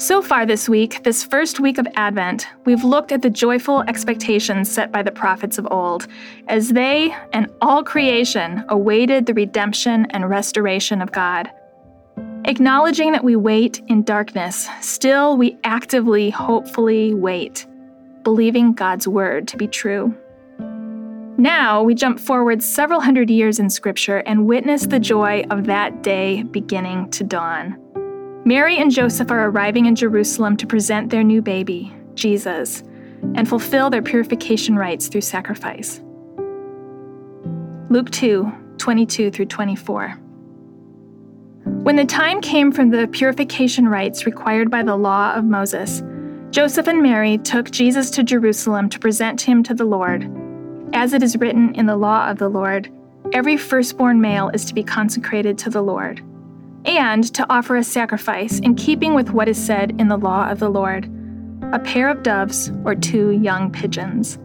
So far this week, this first week of Advent, we've looked at the joyful expectations set by the prophets of old as they and all creation awaited the redemption and restoration of God. Acknowledging that we wait in darkness, still we actively, hopefully wait, believing God's word to be true. Now we jump forward several hundred years in Scripture and witness the joy of that day beginning to dawn. Mary and Joseph are arriving in Jerusalem to present their new baby, Jesus, and fulfill their purification rites through sacrifice. Luke 2 22 through 24. When the time came for the purification rites required by the law of Moses, Joseph and Mary took Jesus to Jerusalem to present him to the Lord. As it is written in the law of the Lord, every firstborn male is to be consecrated to the Lord, and to offer a sacrifice in keeping with what is said in the law of the Lord a pair of doves or two young pigeons.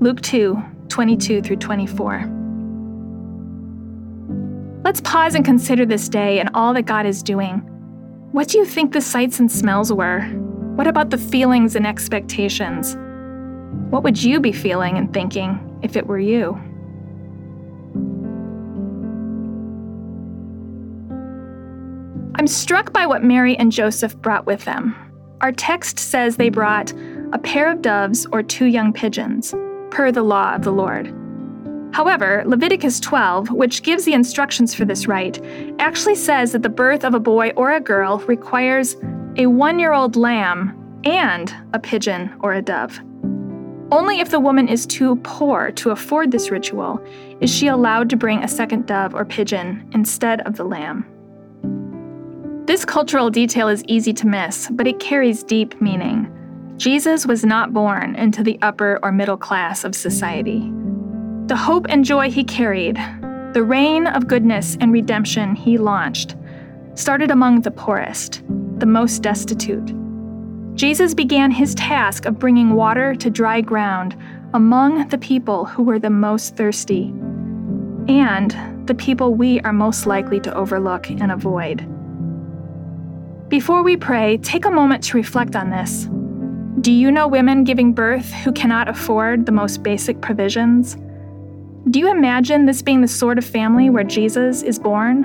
Luke 2 22 through 24. Let's pause and consider this day and all that God is doing. What do you think the sights and smells were? What about the feelings and expectations? What would you be feeling and thinking if it were you? I'm struck by what Mary and Joseph brought with them. Our text says they brought a pair of doves or two young pigeons, per the law of the Lord. However, Leviticus 12, which gives the instructions for this rite, actually says that the birth of a boy or a girl requires a one year old lamb and a pigeon or a dove. Only if the woman is too poor to afford this ritual is she allowed to bring a second dove or pigeon instead of the lamb. This cultural detail is easy to miss, but it carries deep meaning. Jesus was not born into the upper or middle class of society. The hope and joy he carried, the reign of goodness and redemption he launched, started among the poorest, the most destitute. Jesus began his task of bringing water to dry ground among the people who were the most thirsty and the people we are most likely to overlook and avoid. Before we pray, take a moment to reflect on this. Do you know women giving birth who cannot afford the most basic provisions? Do you imagine this being the sort of family where Jesus is born,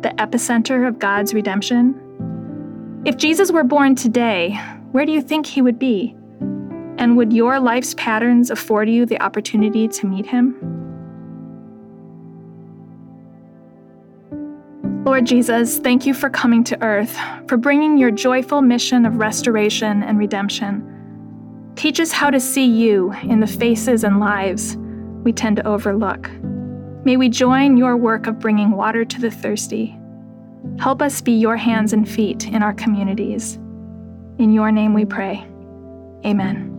the epicenter of God's redemption? If Jesus were born today, where do you think he would be? And would your life's patterns afford you the opportunity to meet him? Lord Jesus, thank you for coming to earth, for bringing your joyful mission of restoration and redemption. Teach us how to see you in the faces and lives we tend to overlook. May we join your work of bringing water to the thirsty. Help us be your hands and feet in our communities. In your name we pray. Amen.